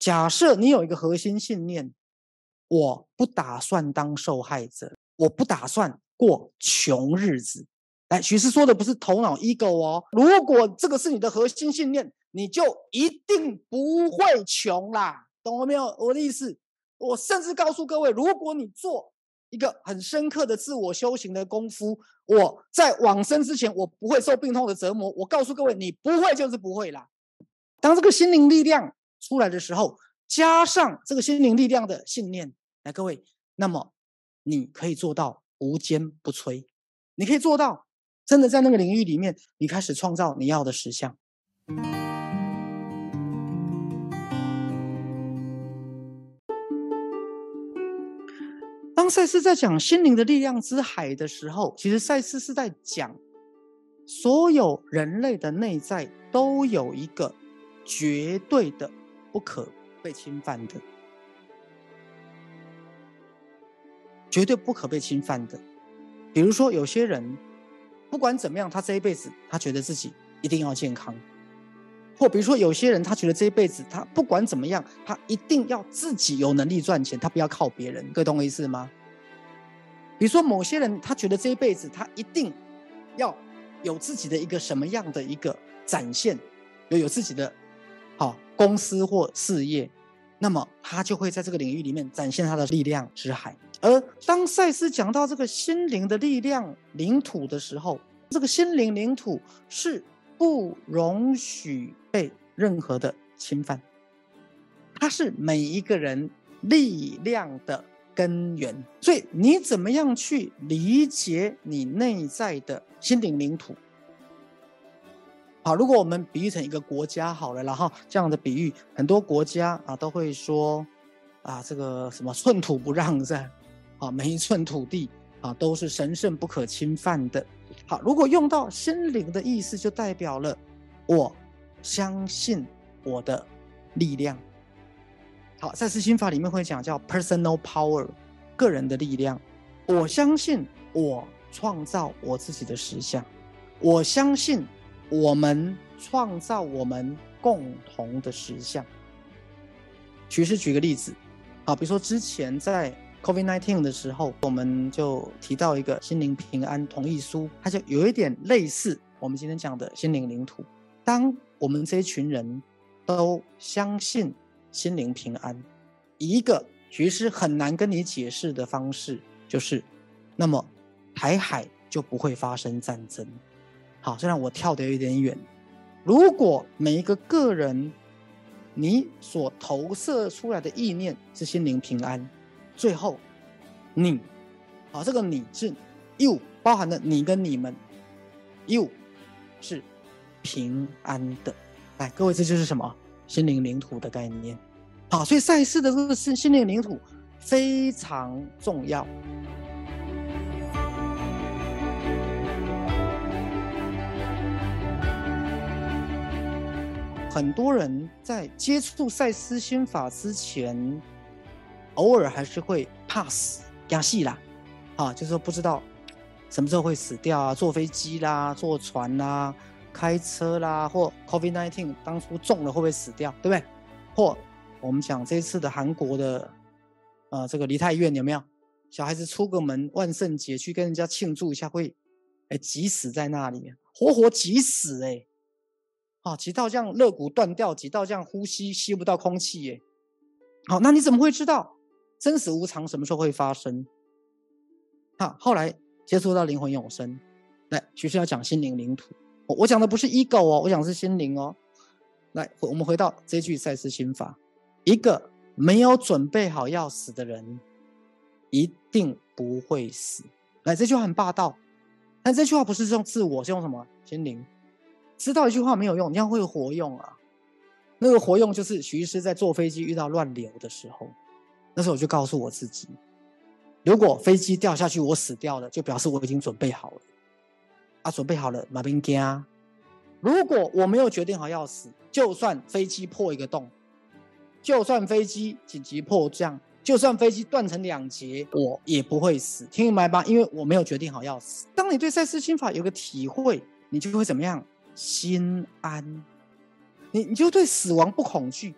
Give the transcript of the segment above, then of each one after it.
假设你有一个核心信念，我不打算当受害者，我不打算过穷日子。来，许师说的不是头脑 ego 哦。如果这个是你的核心信念，你就一定不会穷啦，懂了没有？我的意思，我甚至告诉各位，如果你做一个很深刻的自我修行的功夫，我在往生之前，我不会受病痛的折磨。我告诉各位，你不会就是不会啦。当这个心灵力量出来的时候，加上这个心灵力量的信念，来，各位，那么你可以做到无坚不摧，你可以做到。真的在那个领域里面，你开始创造你要的实相。当赛斯在讲心灵的力量之海的时候，其实赛斯是在讲，所有人类的内在都有一个绝对的不可被侵犯的，绝对不可被侵犯的。比如说，有些人。不管怎么样，他这一辈子他觉得自己一定要健康，或比如说有些人他觉得这一辈子他不管怎么样，他一定要自己有能力赚钱，他不要靠别人，各位懂我意思吗？比如说某些人他觉得这一辈子他一定要有自己的一个什么样的一个展现，有有自己的好公司或事业，那么他就会在这个领域里面展现他的力量之海。而当赛斯讲到这个心灵的力量领土的时候，这个心灵领土是不容许被任何的侵犯，它是每一个人力量的根源。所以你怎么样去理解你内在的心灵领土？好，如果我们比喻成一个国家好了，然后这样的比喻，很多国家啊都会说啊，这个什么寸土不让，是吧？啊，每一寸土地啊，都是神圣不可侵犯的。好，如果用到心灵的意思，就代表了我相信我的力量。好，在四心法里面会讲叫 personal power，个人的力量。我相信我创造我自己的实相，我相信我们创造我们共同的实相。其实举个例子，好，比如说之前在。COVID-19 的时候，我们就提到一个心灵平安同意书，它就有一点类似我们今天讲的心灵领土。当我们这一群人都相信心灵平安，一个其实很难跟你解释的方式，就是那么台海就不会发生战争。好，虽然我跳得有点远，如果每一个个人你所投射出来的意念是心灵平安。最后，你，啊，这个你是 you，包含了你跟你们，you 是平安的。来，各位，这就是什么心灵领土的概念。好，所以赛事的这个心心灵领土非常重要。很多人在接触赛斯心法之前。偶尔还是会怕死，压戏啦，啊，就是说不知道什么时候会死掉啊，坐飞机啦，坐船啦，开车啦，或 COVID-19 当初中了会不会死掉，对不对？或我们讲这次的韩国的，呃，这个梨泰院有没有小孩子出个门，万圣节去跟人家庆祝一下，会哎急死在那里，活活急死哎，啊，急到这样肋骨断掉，急到这样呼吸吸不到空气耶，好，那你怎么会知道？生死无常，什么时候会发生？好，后来接触到灵魂永生，来，其实要讲心灵领土。我我讲的不是 ego 哦，我讲是心灵哦。来，我们回到这句赛斯心法：一个没有准备好要死的人，一定不会死。来，这句话很霸道，但这句话不是用自我，是用什么？心灵。知道一句话没有用，你要会活用啊。那个活用就是徐医师在坐飞机遇到乱流的时候。那时候我就告诉我自己，如果飞机掉下去，我死掉了，就表示我已经准备好了。啊，准备好了，马兵加。如果我没有决定好要死，就算飞机破一个洞，就算飞机紧急迫降，就算飞机断成两截，我也不会死。听明白吧？因为我没有决定好要死。当你对赛斯心法有个体会，你就会怎么样？心安，你你就对死亡不恐惧。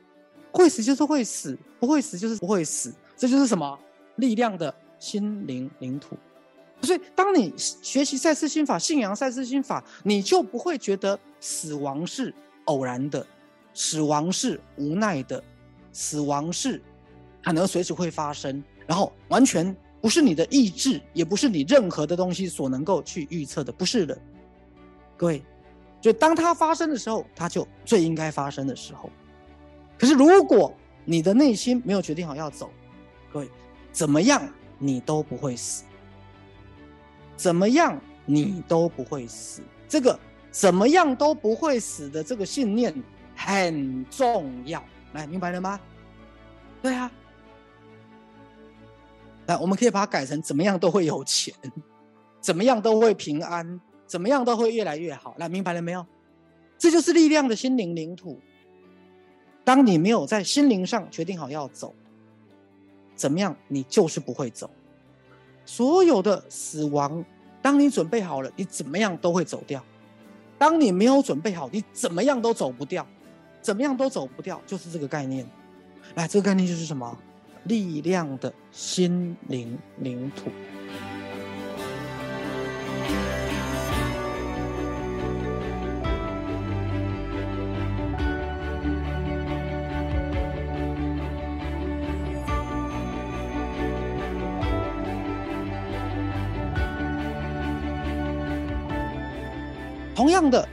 会死就是会死，不会死就是不会死，这就是什么力量的心灵领土。所以，当你学习赛斯心法、信仰赛斯心法，你就不会觉得死亡是偶然的，死亡是无奈的，死亡是可能随时会发生，然后完全不是你的意志，也不是你任何的东西所能够去预测的，不是的。各位，就当它发生的时候，它就最应该发生的时候。可是，如果你的内心没有决定好要走，各位，怎么样你都不会死。怎么样，你都不会死。这个怎么样都不会死的这个信念很重要，来，明白了吗？对啊，来，我们可以把它改成怎么样都会有钱，怎么样都会平安，怎么样都会越来越好。来，明白了没有？这就是力量的心灵领土。当你没有在心灵上决定好要走，怎么样，你就是不会走。所有的死亡，当你准备好了，你怎么样都会走掉；当你没有准备好，你怎么样都走不掉，怎么样都走不掉，就是这个概念。来，这个概念就是什么？力量的心灵领土。样的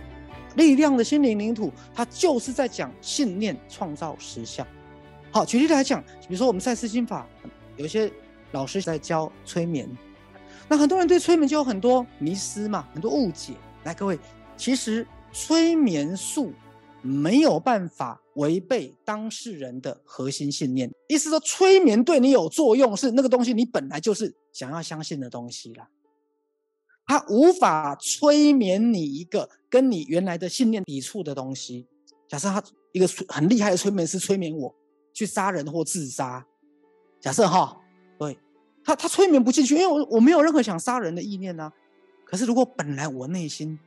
力量的心灵领土，它就是在讲信念创造实相。好，举例来讲，比如说我们赛斯心法，有些老师在教催眠，那很多人对催眠就有很多迷思嘛，很多误解。来，各位，其实催眠术没有办法违背当事人的核心信念，意思说催眠对你有作用，是那个东西你本来就是想要相信的东西了。他无法催眠你一个跟你原来的信念抵触的东西。假设他一个很厉害的催眠师催眠我去杀人或自杀，假设哈，对，他他催眠不进去，因为我我没有任何想杀人的意念呢。可是如果本来我内心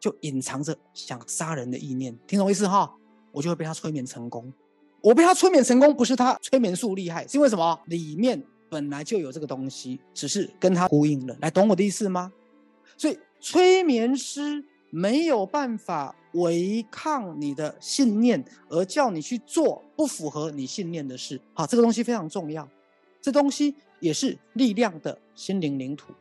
就隐藏着想杀人的意念，听懂意思哈？我就会被他催眠成功。我被他催眠成功，不是他催眠术厉害，是因为什么？里面。本来就有这个东西，只是跟他呼应了。来，懂我的意思吗？所以催眠师没有办法违抗你的信念，而叫你去做不符合你信念的事。好，这个东西非常重要。这东西也是力量的心灵领土。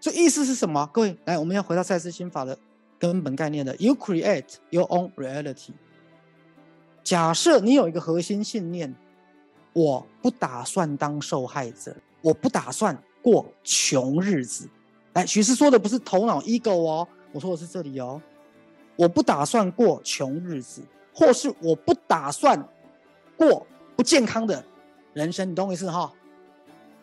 所以意思是什么？各位，来，我们要回到赛斯心法的根本概念的：You create your own reality。假设你有一个核心信念。我不打算当受害者，我不打算过穷日子。来，许师说的不是头脑 ego 哦，我说的是这里哦。我不打算过穷日子，或是我不打算过不健康的人生，你懂我意思哈？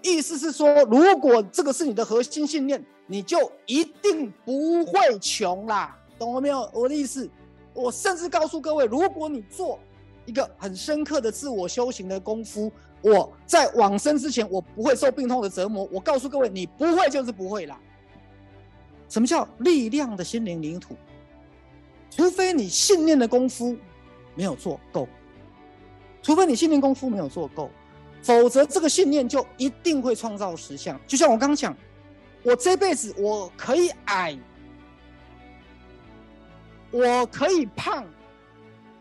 意思是说，如果这个是你的核心信念，你就一定不会穷啦，懂了没有？我的意思，我甚至告诉各位，如果你做。一个很深刻的自我修行的功夫，我在往生之前，我不会受病痛的折磨。我告诉各位，你不会就是不会啦。什么叫力量的心灵领土？除非你信念的功夫没有做够，除非你信念功夫没有做够，否则这个信念就一定会创造实相。就像我刚刚讲，我这辈子我可以矮，我可以胖。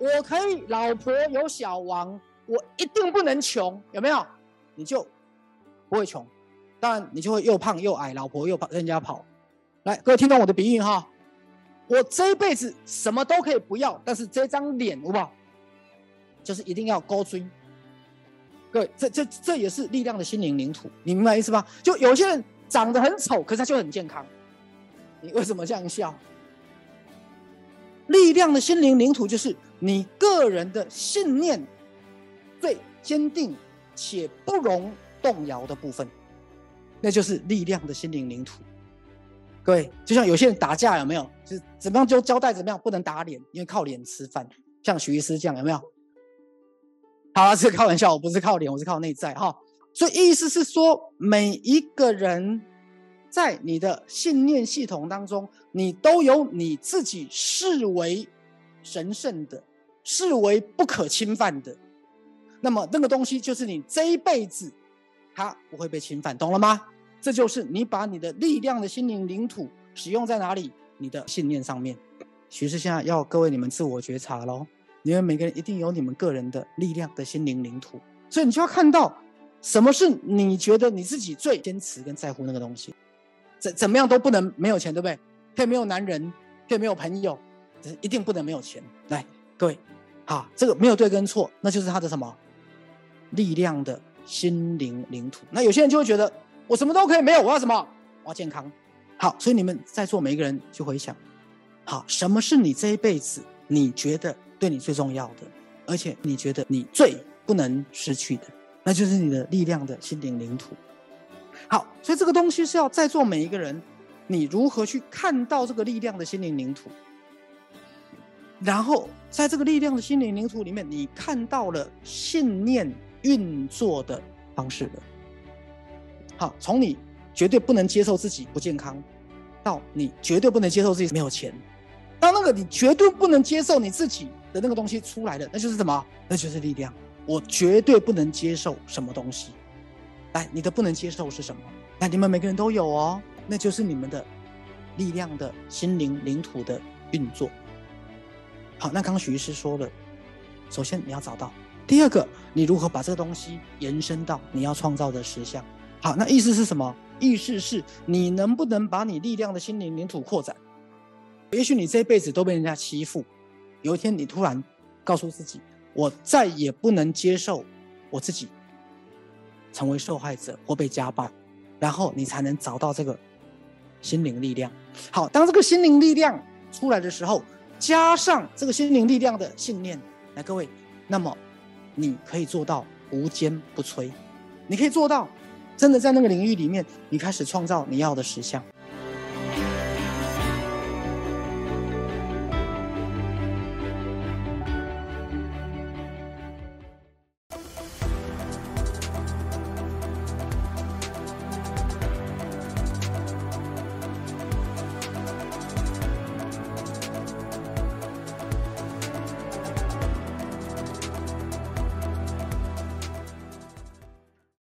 我可以老婆有小王，我一定不能穷，有没有？你就不会穷，当然你就会又胖又矮，老婆又跑人家跑。来，各位听懂我的比喻哈？我这一辈子什么都可以不要，但是这张脸好不好？就是一定要高追。各位，这这这也是力量的心灵领土，你明白意思吧？就有些人长得很丑，可是他就很健康，你为什么这样笑？力量的心灵领土就是你个人的信念最坚定且不容动摇的部分，那就是力量的心灵领土。各位，就像有些人打架有没有？就是怎么样就交代怎么样，不能打脸，因为靠脸吃饭。像徐医师这样有没有？好了，是开玩笑，我不是靠脸，我是靠内在哈。所以意思是说，每一个人。在你的信念系统当中，你都有你自己视为神圣的、视为不可侵犯的，那么那个东西就是你这一辈子它不会被侵犯，懂了吗？这就是你把你的力量的心灵领土使用在哪里？你的信念上面。徐师现在要各位你们自我觉察喽，你们每个人一定有你们个人的力量的心灵领土，所以你就要看到什么是你觉得你自己最坚持跟在乎那个东西。怎怎么样都不能没有钱，对不对？可以没有男人，可以没有朋友，一定不能没有钱。来，各位，好，这个没有对跟错，那就是他的什么力量的心灵领土。那有些人就会觉得，我什么都可以没有，我要什么？我要健康。好，所以你们在座每一个人去回想，好，什么是你这一辈子你觉得对你最重要的，而且你觉得你最不能失去的，那就是你的力量的心灵领土。好，所以这个东西是要在座每一个人，你如何去看到这个力量的心灵领土，然后在这个力量的心灵领土里面，你看到了信念运作的方式了。好，从你绝对不能接受自己不健康，到你绝对不能接受自己没有钱，当那个你绝对不能接受你自己的那个东西出来的，那就是什么？那就是力量。我绝对不能接受什么东西。来，你的不能接受是什么？来，你们每个人都有哦，那就是你们的力量的心灵领土的运作。好，那刚刚许医师说了，首先你要找到，第二个，你如何把这个东西延伸到你要创造的实相？好，那意思是什么？意思是你能不能把你力量的心灵领土扩展？也许你这辈子都被人家欺负，有一天你突然告诉自己，我再也不能接受我自己。成为受害者或被家暴，然后你才能找到这个心灵力量。好，当这个心灵力量出来的时候，加上这个心灵力量的信念，来，各位，那么你可以做到无坚不摧，你可以做到真的在那个领域里面，你开始创造你要的实相。